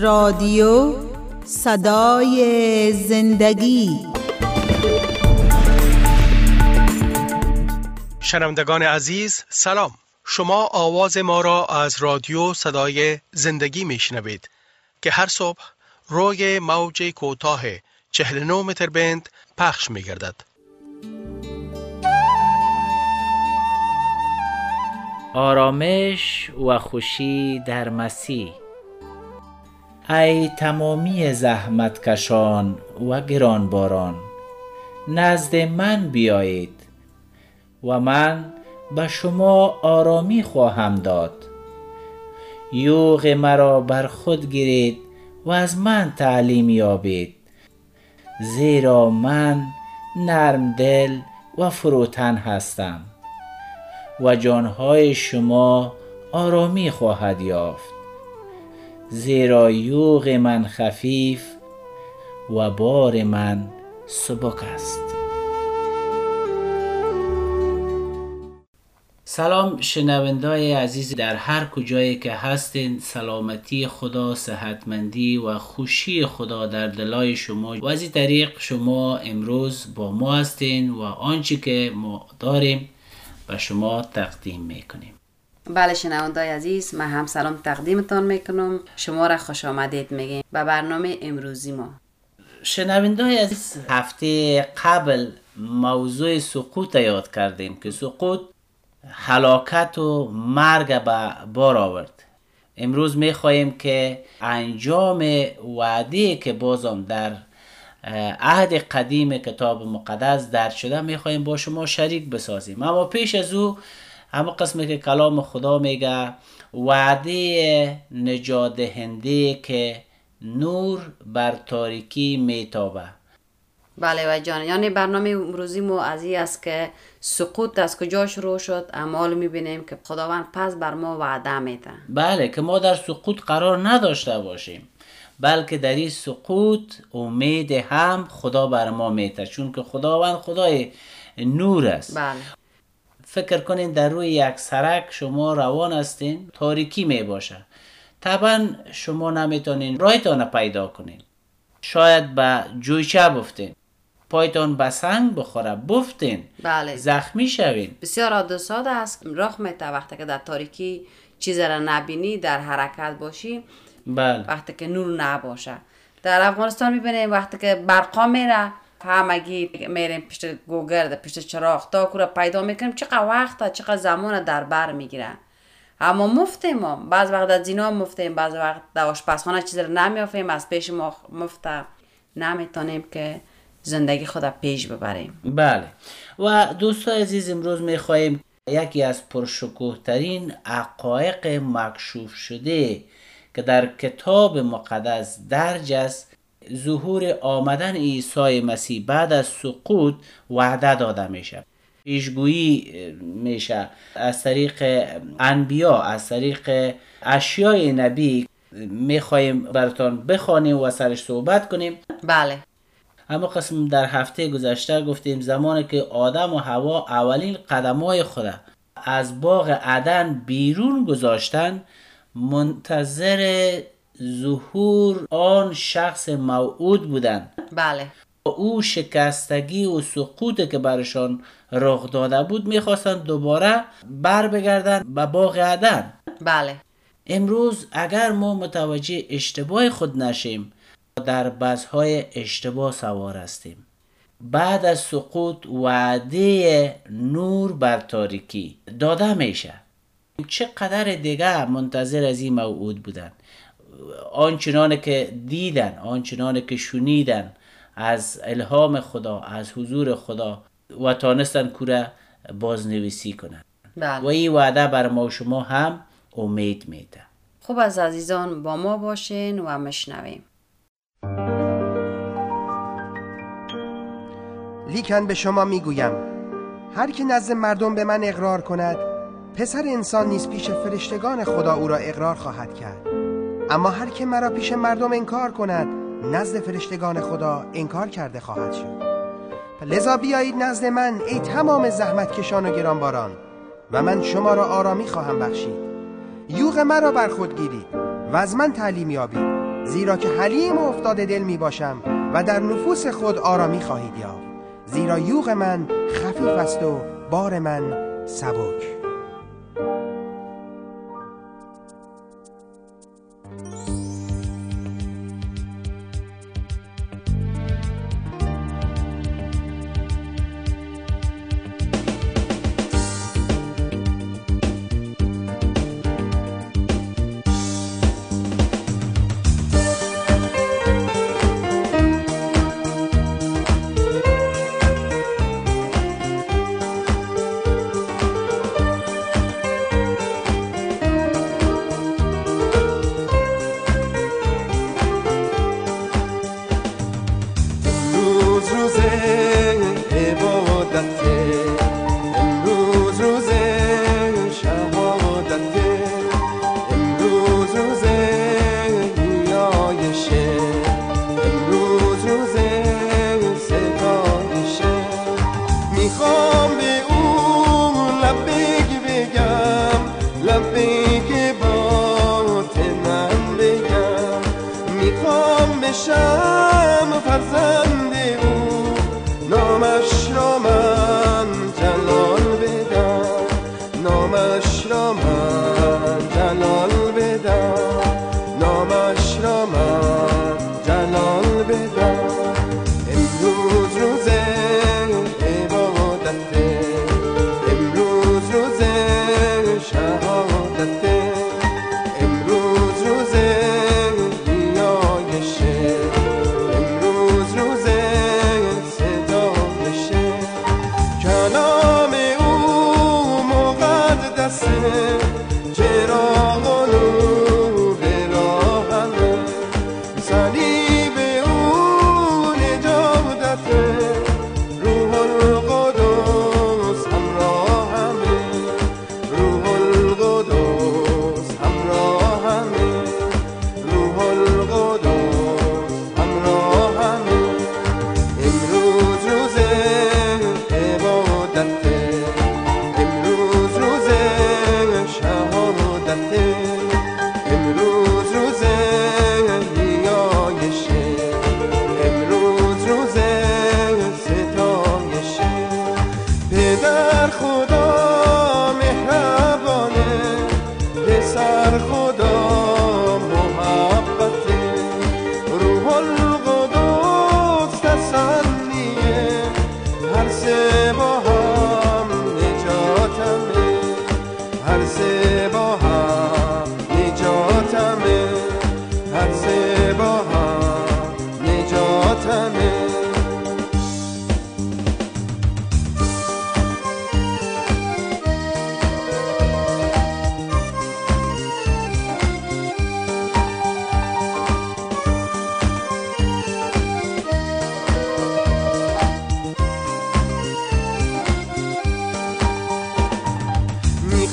رادیو صدای زندگی. شنوندگان عزیز سلام. شما آواز ما را از رادیو صدای زندگی میشنوید که هر صبح روی موج کوتاه 49 متر بند پخش می گردد. آرامش و خوشی در مسیح. ای تمامی زحمتکشان و گرانباران نزد من بیایید و من به شما آرامی خواهم داد. یوغ مرا بر خود گیرید و از من تعلیم یابید زیرا من نرم دل و فروتن هستم و جانهای شما آرامی خواهد یافت. زیرا یوغ من خفیف و بار من سبک است. سلام شنوندای عزیز در هر کجایی که هستین. سلامتی خدا صحتمندی و خوشی خدا در دلای شما. و از طریق شما امروز با ما هستین و آنچه که ما داریم به شما تقدیم می‌کنیم. بله شنوندای عزیز من هم سلام تقدیمتان می‌کنم. شما را خوش آمدید میگیم به برنامه امروزی ما. شنوندای عزیز هفته قبل موضوع سقوط یاد کردیم که سقوط حلاکت و مرگ به بار آورد. امروز می خواهیم که انجام وعده که بازم در عهد قدیم کتاب مقدس درد شده می خواهیم با شما شریک بسازیم. اما پیش از او همه قسمی که کلام خدا میگه وعده نجات دهنده که نور بر تاریکی میتابه. بله و جان یعنی برنامه امروزی ما از است که سقوط از کجا شروع شد اعمال می‌بینیم که خداوند پس بر ما وعده میده. بله که ما در سقوط قرار نداشته باشیم بلکه در این سقوط امید هم خدا بر ما میده چون که خداوند خدای نور است. بله. فکر کنین در روی یک سرک شما روان هستین تاریکی می باشه. طبعا شما نمی‌تونین رایتان پیدا کنین. شاید به جویچه بفتین. پایتان به سنگ بخوره بفتین. بله. زخمی شوین. بسیار عادی ساده است. رخ میته وقتی که در تاریکی چیز را نبینی در حرکت باشی. بله. وقتی که نور نباشه. در افغانستان می‌بینیم وقتی که برقا میره. همگی میریم پیش گوگرد پیش چراغ. تا کورا پیدا می‌کنیم چقدر وقت چقدر زمان در بر می‌گیره اما مفتیم ما. بعض وقت در زینا مفتیم بعض وقت در آشپزخانه چیزی رو نمیافیم از پیش ما مفته. نمی‌تونیم که زندگی خود پیش ببریم. بله. و دوستان عزیز امروز می‌خواهیم یکی از پرشکوه ترین عقایق مکشوف شده که در کتاب مقدس درج است ظهور آمدن عیسی مسیح بعد از سقوط وعده داده میشه. پیشگویی میشه. از طریق انبیا از طریق اشیای نبی می‌خواهیم براتان بخوانیم و سرش صحبت کنیم. بله. اما قسم در هفته گذشته گفتیم زمانی که آدم و هوا اولین قدمای خود از باغ عدن بیرون گذاشتن منتظر ظهور آن شخص موعود بودند. بله. او شکستگی و سقوط که برشان رخ داده بود می‌خواستند دوباره بر بگردن به باغ عدن بله. امروز اگر ما متوجه اشتباه خود نشیم در بزهای اشتباه سوار هستیم. بعد از سقوط وعده نور بر تاریکی داده میشه. چقدر دیگه منتظر از این موعود بودن آنچنان که دیدن آنچنان که شنیدن از الهام خدا از حضور خدا و تانستن کوره بازنویسی کنن. بله. و این وعده بر ما و شما هم امید میده. خوب از عزیزان با ما باشین و مشنویم. لیکن به شما می‌گویم هر که نزد مردم به من اقرار کند پسر انسان نیز پیش فرشتگان خدا او را اقرار خواهد کرد. اما هر که مرا پیش مردم انکار کند نزد فرشتگان خدا انکار کرده خواهد شد. لذا بیایید نزد من ای تمام زحمت کشان و گرانباران و من شما را آرامی خواهم بخشید. یوغ مرا بر خود گیرید و از من تعلیم یابید زیرا که حلیم و افتاده دل می باشم و در نفوس خود آرامی خواهید یافت. زیرا یوغ من خفیف است و بار من سبک.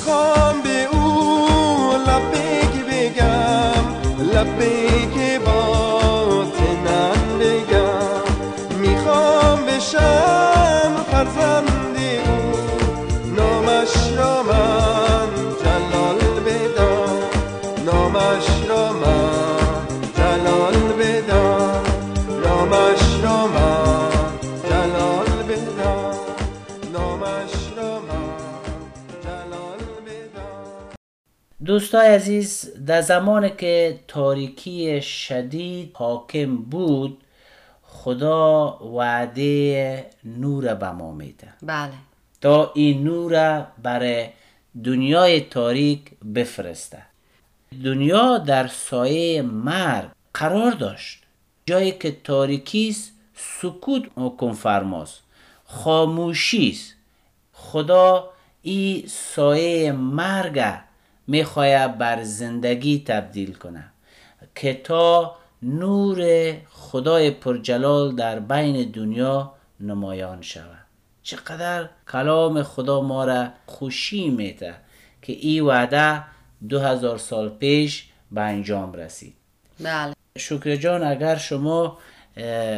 می‌خوام به او لبیک بگم لبیک با دوستای عزیز در زمانی که تاریکی شدید حاکم بود خدا وعده نور به ما میده. بله. تا این نور برای دنیای تاریک بفرسته. دنیا در سایه مرگ قرار داشت. جایی که تاریکی است سکوت حکم فرماست. خاموشی است. خدا این سایه مرگ می‌خواهد بر زندگی تبدیل کنه که تا نور خدای پرجلال در بین دنیا نمایان شود. چقدر کلام خدا ما را خوشی میده که این وعده دو هزار سال پیش به انجام رسید. بله. شکر جان اگر شما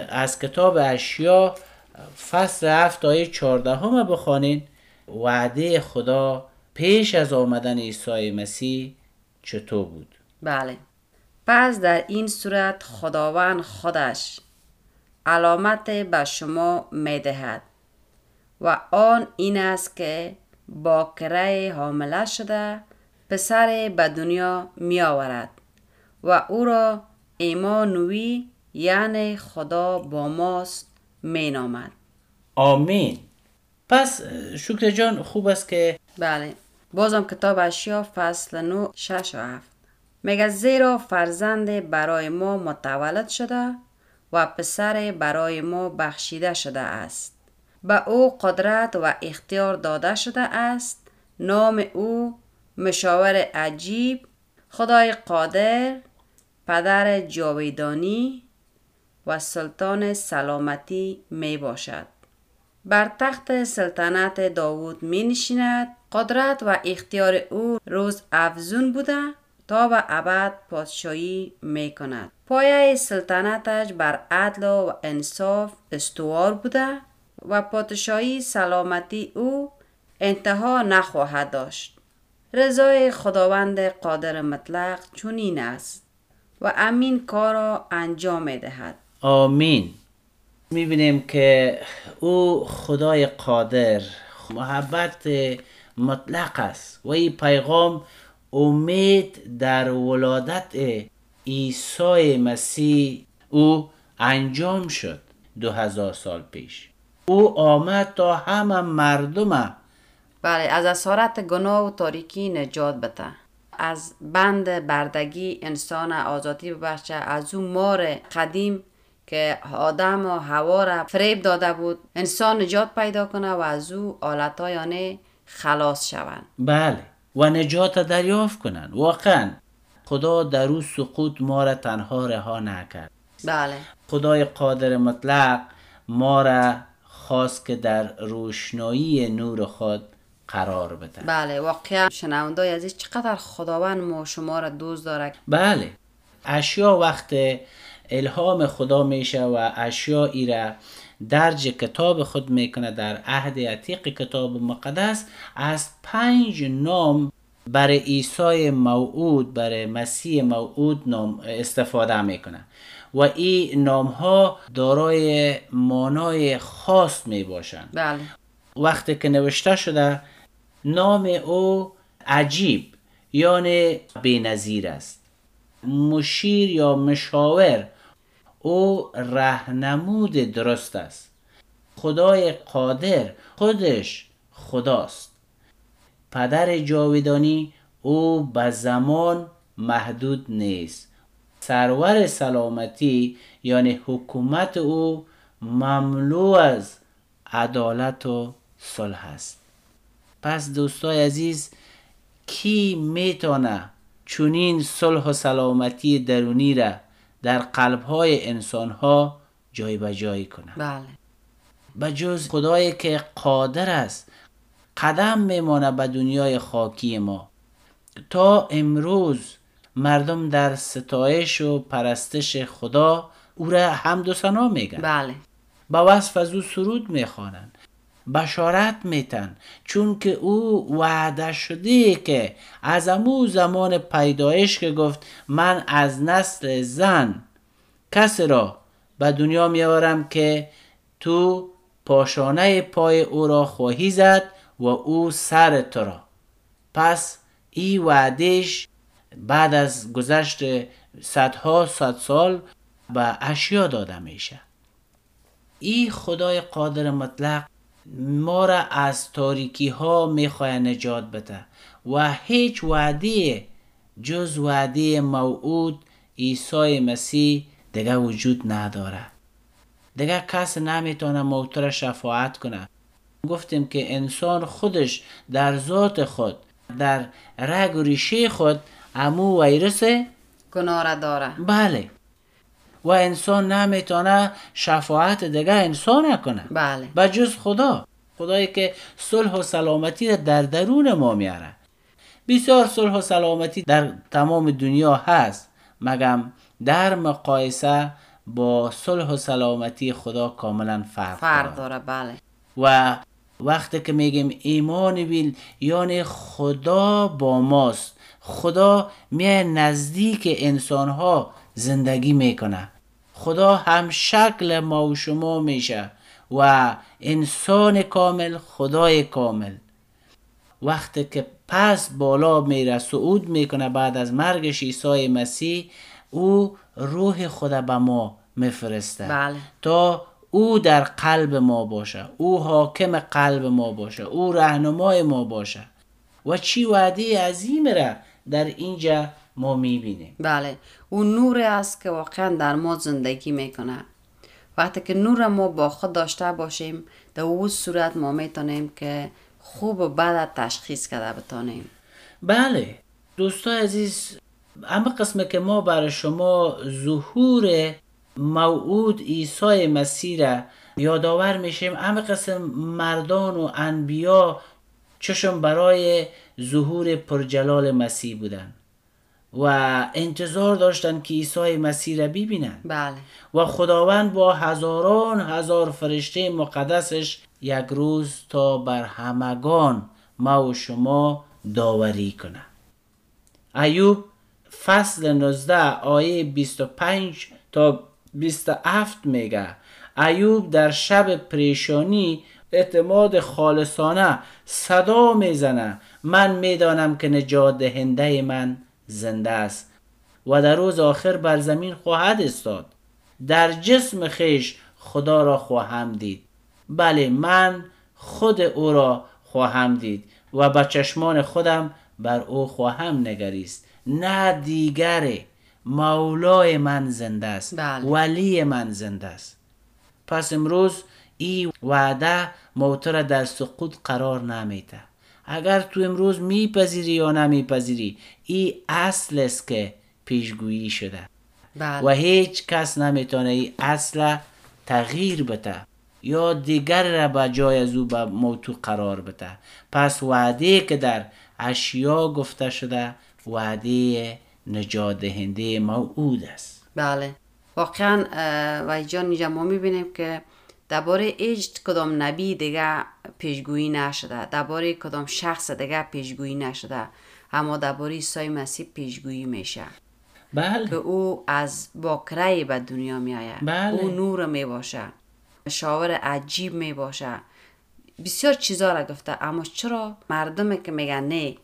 از کتاب اشیا فصل هفت آیه چارده همه بخوانین وعده خدا پیش از آمدن عیسی مسیح چطور بود؟ بله. پس در این صورت خداوند خودش علامت به شما می دهد و آن این است که باکره حامله شده پسر به دنیا می آورد و او را ایمانوی یعنی خدا با ماست می نامد آمین. پس شکر جان خوب است که بله. بازم کتاب اشیا فصل 9 6 و 7 میگه زیرا فرزند برای ما متولد شده و پسر برای ما بخشیده شده است؟ به او قدرت و اختیار داده شده است؟ نام او مشاور عجیب خدای قادر پدر جاویدانی و سلطان سلامتی می باشد. بر تخت سلطنت داوود می نشیند. قدرت و اختیار او روز افزون بوده تا به ابد پادشاهی می کند پایه سلطنتش بر عدل و انصاف استوار بوده و پادشاهی سلامتی او انتها نخواهد داشت. رضای خداوند قادر مطلق چنین است و امین کار را انجام می دهد آمین. می‌بینیم که او خدای قادر محبت مطلق است. و این پیغام امید در ولادت عیسی مسیح او انجام شد دو هزار سال پیش. او آمد تا همه مردم بله از اسارت گناه و تاریکی نجات بده. از بند بردگی انسان آزادی ببخشه. از اون مار قدیم که آدم و هوا را فریب داده بود انسان نجات پیدا کنه و از او آلتایانه خلاص شوند. بله. و نجات دریافت کنند. واقعا خدا در او سقوط ما را تنها رها نکرد. بله. خدای قادر مطلق ما را خواست که در روشنایی نور خود قرار بده بله. واقعا شنوندای عزیز چقدر خداوند ما شما را دوست داره بله. اشیا وقت الهام خدا میشه و اشیا ای را درج کتاب خود می‌کنه در عهد عتیق کتاب مقدس. از پنج نام برای عیسی موعود برای مسیح موعود نام استفاده می‌کنه. و این نام ها دارای مانای خاص می باشند بله. وقتی که نوشته شده نام او عجیب یعنی بینظیر است. مشیر یا مشاور او رهنمود درست است. خدای قادر خودش خداست. پدر جاویدانی او به زمان محدود نیست. سرور سلامتی یعنی حکومت او مملو از عدالت و صلح است. پس دوستای عزیز کی می‌تونه چونین صلح و سلامتی درونی را در قلب های انسان ها جای به جای کنه بله. به جز خدایی که قادر است قدم میمانه به دنیای خاکی ما تا امروز مردم در ستایش و پرستش خدا او را حمد و ثنا میگن. بله. با وصف از او سرود می‌خوانند. بشارت میتن چون که او وعده شده که از امو زمان پیدایش که گفت من از نسل زن کسی را به دنیا میآورم که تو پاشانه پای او را خواهی زد و او سر تو را. پس این وعدش بعد از گذشت صدها صد سال به اشیا داده میشه. ای خدای قادر مطلق ما را از تاریکی ها می‌خواه نجات بده و هیچ وعده جز وعده موعود عیسی مسیح دیگه وجود نداره. دیگه کس نمی‌تونه موت را شفاعت کنه. گفتیم که انسان خودش در ذات خود در رگ و ریشه خود امو ویرس گناه داره. بله. و انسان نمی‌تونه شفاعت دیگه انسان نکنه. بله. به جز خدا. خدایی که صلح و سلامتی در درون ما میاره. بسیار صلح و سلامتی در تمام دنیا هست. مگم در مقایسه با صلح و سلامتی خدا کاملا فرق, فرق داره داره بله. و وقتی که میگیم ایمان بیل یعنی خدا با ماست. خدا میای نزدیک انسان ها زندگی می‌کنه. خدا هم شکل ما و شما میشه و انسان کامل خدای کامل. وقتی که پس بالا میره صعود می‌کنه بعد از مرگش عیسی مسیح او روح خدا به ما میفرسته بله. تا او در قلب ما باشه. او حاکم قلب ما باشه. او رهنمای ما باشه. و چی وعده عظیم را در اینجا ما می‌بینیم بله. اون نور است که واقعا در ما زندگی می‌کنه وقتی که نور ما با خود داشته باشیم در اون صورت ما می‌تونیم که خوب و بد تشخیص کرده بتانیم. بله. دوستان عزیز اما قسمه که ما برای شما ظهور موعود عیسی مسیح را یادآور میشیم اما قسم مردان و انبیا چشم برای ظهور پرجلال مسیح بودن و انتظار داشتن که عیسی مسیح را ببینن. بله. و خداوند با هزاران هزار فرشته مقدسش یک روز تا بر همگان ما و شما داوری کنه. ایوب فصل 19 آیه 25 تا 27 میگه ایوب در شب پریشانی اعتماد خالصانه صدا می‌زنه من می‌دانم که نجات دهنده من زنده است و در روز آخر بر زمین خواهد استاد. در جسم خیش خدا را خواهم دید. بله من خود او را خواهم دید و به چشمان خودم بر او خواهم نگریست. نه دیگر مولای من زنده است بله. ولی من زنده است. پس امروز این وعده موتر در سقوط قرار نمیده اگر تو امروز میپذیری یا نمیپذیری این اصل است که پیشگویی شده. بله. و هیچ کس نمی‌تونه این اصل تغییر بده یا دیگر را به جای از او به موضوع قرار بده. پس وعده که در اشیا گفته شده وعده نجات دهنده موعود است. بله. واقعا اه، و جان اینجا ما می‌بینیم که درباره هیچ کدام نبی دیگه پیشگویی نشده. درباره کدام شخص دیگه پیشگویی نشده. اما درباره عیسی مسیح پیشگویی میشه. که بله او از باکره به دنیا می آید بله. او نور می باشه. شاور عجیب می باشه. بسیار چیزا را گفته. اما چرا مردم که میگن نه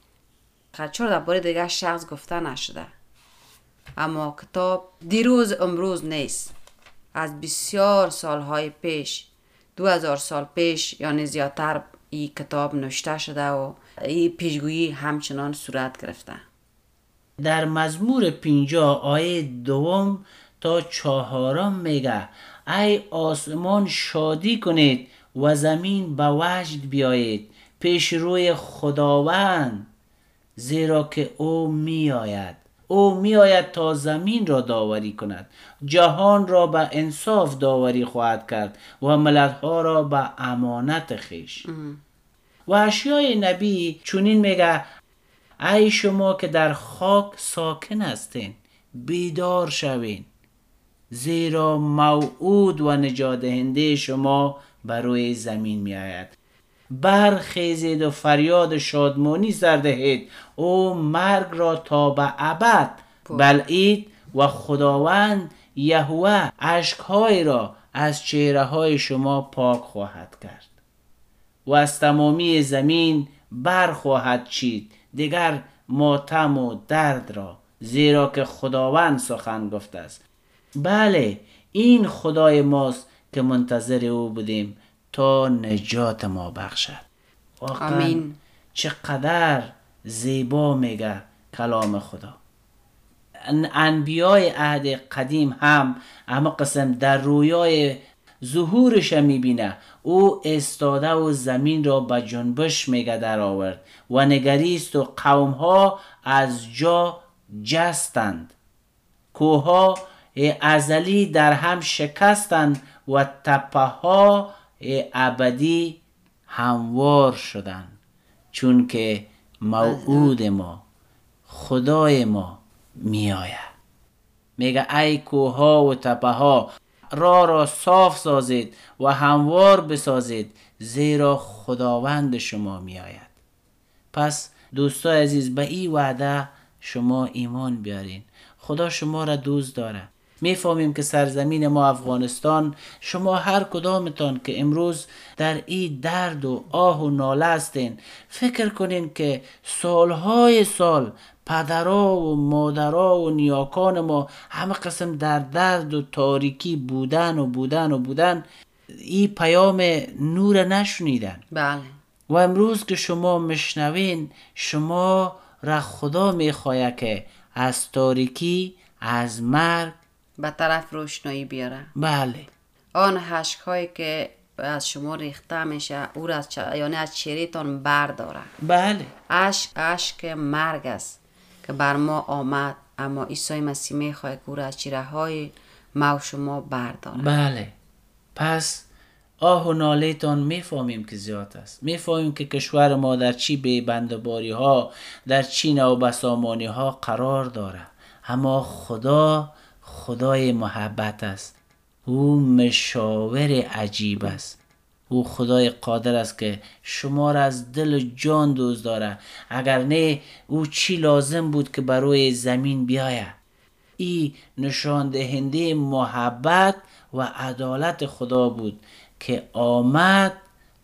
چرا درباره دیگه شخص گفته نشده؟ اما کتاب دیروز امروز نیست. از بسیار سالهای پیش دو هزار سال پیش یعنی زیادتر این کتاب نوشته شده و این پیشگویی همچنان صورت گرفته. در مزمور پینجا آیه دوم تا چهارم میگه ای آسمان شادی کنید و زمین به وجد بیایید پیش روی خداوند زیرا که او میآید. او میآید تا زمین را داوری کند. جهان را به انصاف داوری خواهد کرد و ملتها را به امانت خیش. و اشیای نبی چونین میگه ای شما که در خاک ساکن هستین بیدار شوین زیرا موعود و نجات دهنده شما بر روی زمین می آید برخیزید و فریاد شادمانی سر دهید. او مرگ را تا به ابد بلعید و خداوند یهوه اشکهای را از چهره های شما پاک خواهد کرد و از تمامی زمین برخواهد چید. دیگر ماتم و درد را زیرا که خداوند سخن گفته است. بله این خدای ماست که منتظر او بودیم. تا نجات ما بخشد. واقعا آمین. چقدر زیبا میگه کلام خدا. ان- انبیای عهد قدیم هم اما قسم در رویای ظهورش می‌بینه. او استاده و زمین را به جنبش میگه در آورد و نگریست و قوم ها از جا جستند. کوها ازلی در هم شکستند و تپه ها ابدی هموار شدند چون که موعود ما خدای ما می آید میگه ای کوها و تپه ها را را صاف سازید و هموار بسازید زیرا خداوند شما می آید پس دوستای عزیز به این وعده شما ایمان بیارین. خدا شما را دوست داره می‌فهمیم که سرزمین ما افغانستان شما هر کدامتان که امروز در این درد و آه و ناله هستین فکر کنین که سالهای سال پدرها و مادرها و نیاکان ما همه قسم در درد و تاریکی بودن و بودن و بودن این پیام نور نشنیدن. بله. و امروز که شما مشنوین شما را خدا می‌خواهد که از تاریکی از مرگ به طرف روشنایی بیاره. بله. آن حشک هایی که از شما ریخته میشه او را از چ... یعنی از چهرهتان برداره. بله. اشک اشک مرگ است که بر ما آمد اما عیسی مسیح می‌خواد که او را از چهره های ما و شما برداره. بله. پس آه و نالیتان می‌فهمیم که زیاد است. می‌فهمیم که کشور ما در چی به بندباری ها در چی نو بسامانی ها قرار داره. اما خدا خدای محبت است. او مشاور عجیب است. او خدای قادر است که شما را از دل و جان دوست داره. اگر نه او چی لازم بود که برای زمین بیاید؟ ای نشان دهنده محبت و عدالت خدا بود که آمد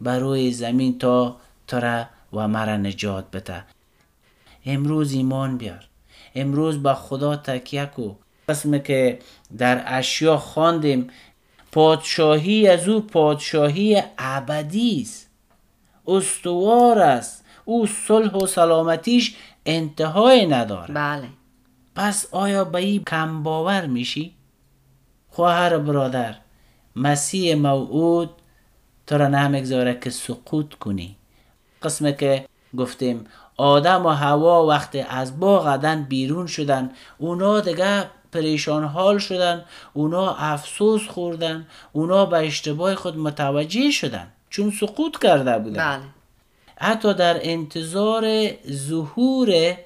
برای زمین تا ترا و مرا نجات بده. امروز ایمان بیار. امروز با خدا تکیه کو. قسم که در اشیا خواندیم پادشاهی از او پادشاهی ابدی است. استوار است. او صلح و سلامتیش انتهای نداره بله. پس آیا به این کم باور میشی؟ خواهر برادر مسیح موعود تو را نمی‌گذاره که سقوط کنی. قسم که گفتیم آدم و هوا وقتی از باغ عدن بیرون شدن اونا دیگه پریشان حال شدن اونا افسوس خوردن اونا به اشتباه خود متوجه شدن چون سقوط کرده بودن. بله. حتی در انتظار ظهور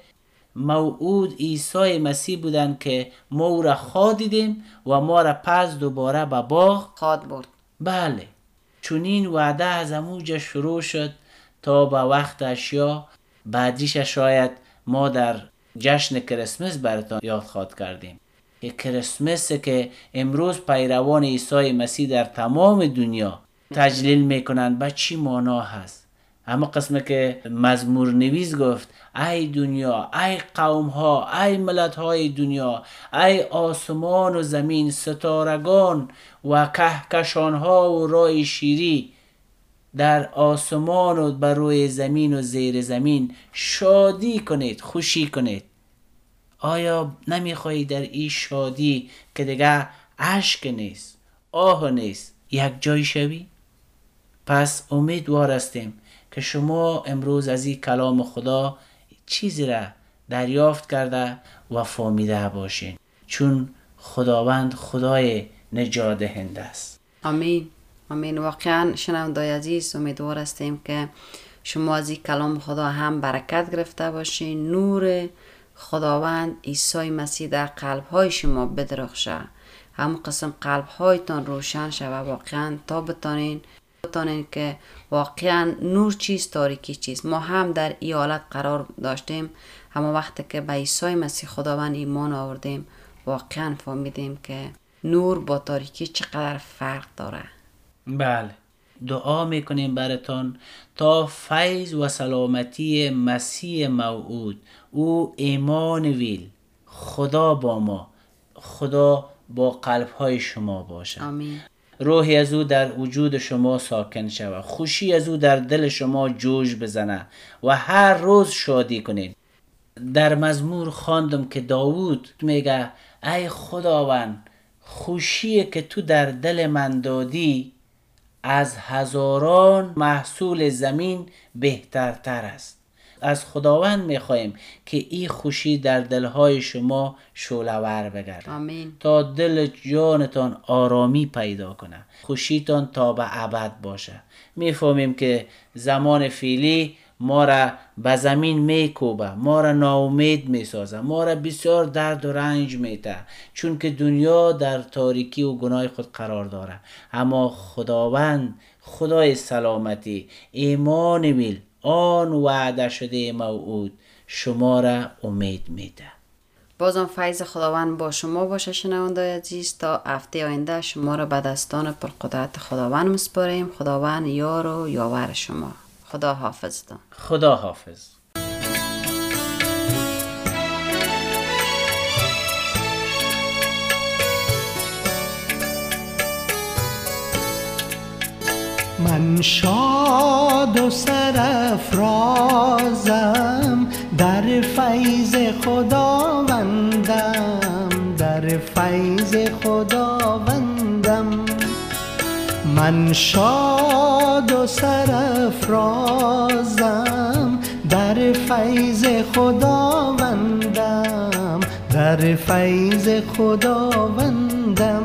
موعود عیسی مسیح بودن که ما او را خواه دیدیم و ما را پس دوباره به باغ خواد برد. بله. چون این وعده از اموجه شروع شد تا به وقت اشیا بعدیش شاید ما در جشن کریسمس براتان یاد خواد کردیم. که کریسمس که امروز پیروان عیسی مسیح در تمام دنیا تجلیل می‌کنند به چی معنا هست؟ اما قسم که مزمور نویس گفت ای دنیا ای قوم ها ای ملت های دنیا ای آسمان و زمین ستارگان و کهکشان ها و رای شیری در آسمان و بر روی زمین و زیر زمین شادی کنید خوشی کنید. آیا نمی‌خواهی در این شادی که دیگه اشک نیست آه نیست یک جای شوی؟ پس امیدوار هستیم که شما امروز از این کلام خدا چیزی را دریافت کرده و فهمیده باشین چون خداوند خدای نجات دهنده است. آمین. آمین. واقعا شنوندای عزیز امیدوار هستیم که شما از این کلام خدا هم برکت گرفته باشین. نور خداوند عیسی مسیح در قلب های شما بدرخشه. هم قسم قلب هایتان روشن شود. واقعا تا بتانین بتانین که واقعا نور چیست تاریکی چیست. ما هم در ای حالت قرار داشتیم. اما وقتی که به عیسی مسیح خداوند ایمان آوردیم واقعا فهمیدیم که نور با تاریکی چقدر فرق داره. بله. دعا می‌کنیم براتان تا فیض و سلامتی مسیح موعود. او ایمان ویل. خدا با ما. خدا با قلب های شما باشه. آمین. روحی از او در وجود شما ساکن شود. خوشی از او در دل شما جوش بزنه و هر روز شادی کنید. در مزمور خواندم که داوود میگه ای خداوند خوشی که تو در دل من دادی از هزاران محصول زمین بهترتر است. از خداوند می‌خواهیم که این خوشی در دلهای شما شولور بگرد آمین. تا دل جانتان آرامی پیدا کنه. خوشیتان تا به ابد باشه. می‌فهمیم که زمان فیلی ما را به زمین میکوبه ما را ناامید می‌سازه ما را بسیار درد و رنج میده چون که دنیا در تاریکی و گناه خود قرار داره. اما خداوند خدای سلامتی ایمان ویل آن وعده شده موعود شما را امید میده. بازم فیض خداوند با شما باشه شنونده عزیز. تا هفته آینده شما را به دستان پرقدرت خداوند مسپاریم. خداوند یار و یاور شما. خدا حافظتان خدا حافظ من شاد و سرفرازم در فیض خداوندم در فیض خداوندم. من شاد و سرفرازم در فیض خداوندم. در فیض خداوندم.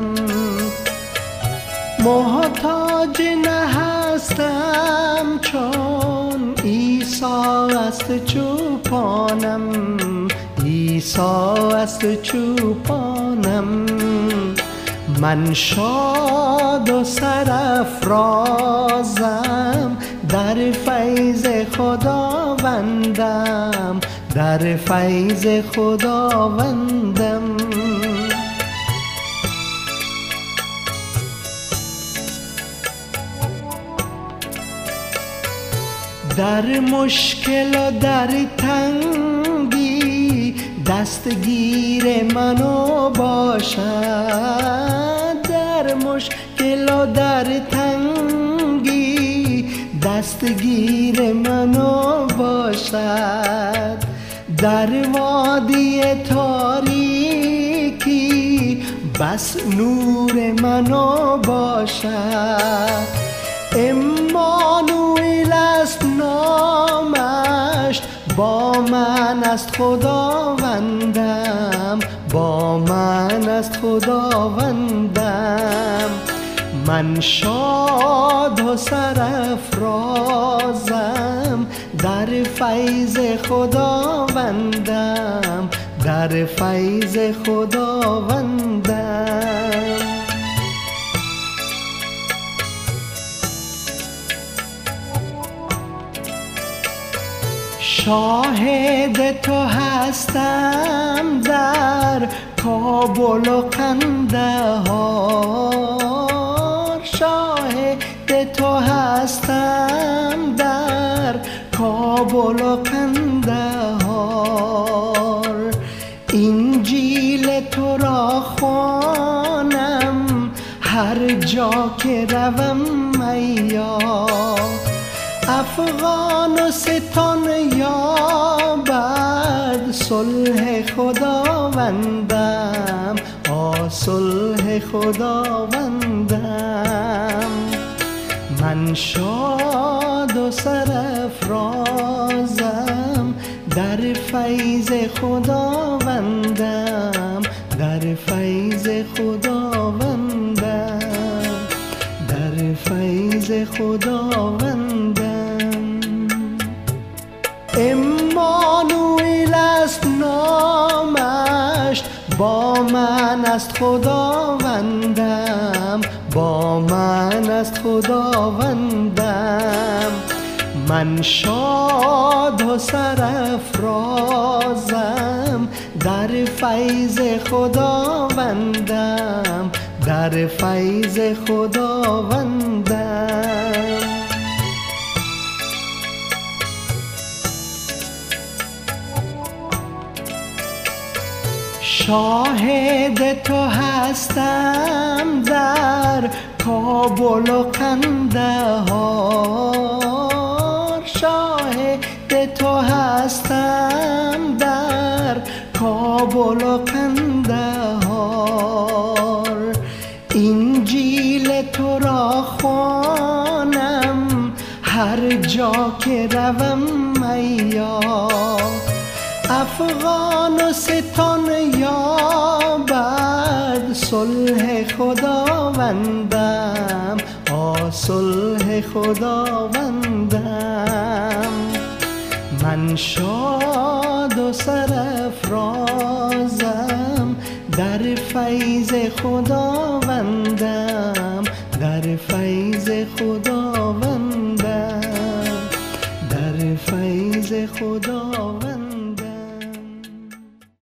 محتاج نه هستم چون ایسا است چوپانم. ایسا است چوپانم. من شاد و سرفرازم در فیض خداوندم. در فیض خداوندم. در مشکل و در تنگی دستگیر منو باشد در مشکل و در تنگی. دستگیر منو باشد در وادی تاریکی. بس نور منو باشد. امانویل است نامش با من است خداوندم با من است خداوندم. من شاد و سرفرازم در فیض خداوندم در فیض خداوندم. شاهد تو هستم در کابل و قندهار شاهد تو هستم در کابل و قندهار انجیل تو را خوانم هر جا که روم میار افغانستان یابد صلح خداوندم. آ صلح خداوندم. من شاد و سرفرازم در فیض خداوندم در فیض خداوندم. در فیض خداوندم. با من است خداوندم با من است خداوندم. من شاد و سرفرازم در فیض خداوندم در فیض خداوندم. شاهد تو هستم در کابل و قندهار. شاهد تو هستم در کابل و قندهار. انجیل تو را خوانم هر جا که روم میار افغانستان یابد صلح خداوندم. آ صلح خداوندم. من شاد و سرفرازم در فیض خداوندم. در فیض خداوندم. در فیض خدا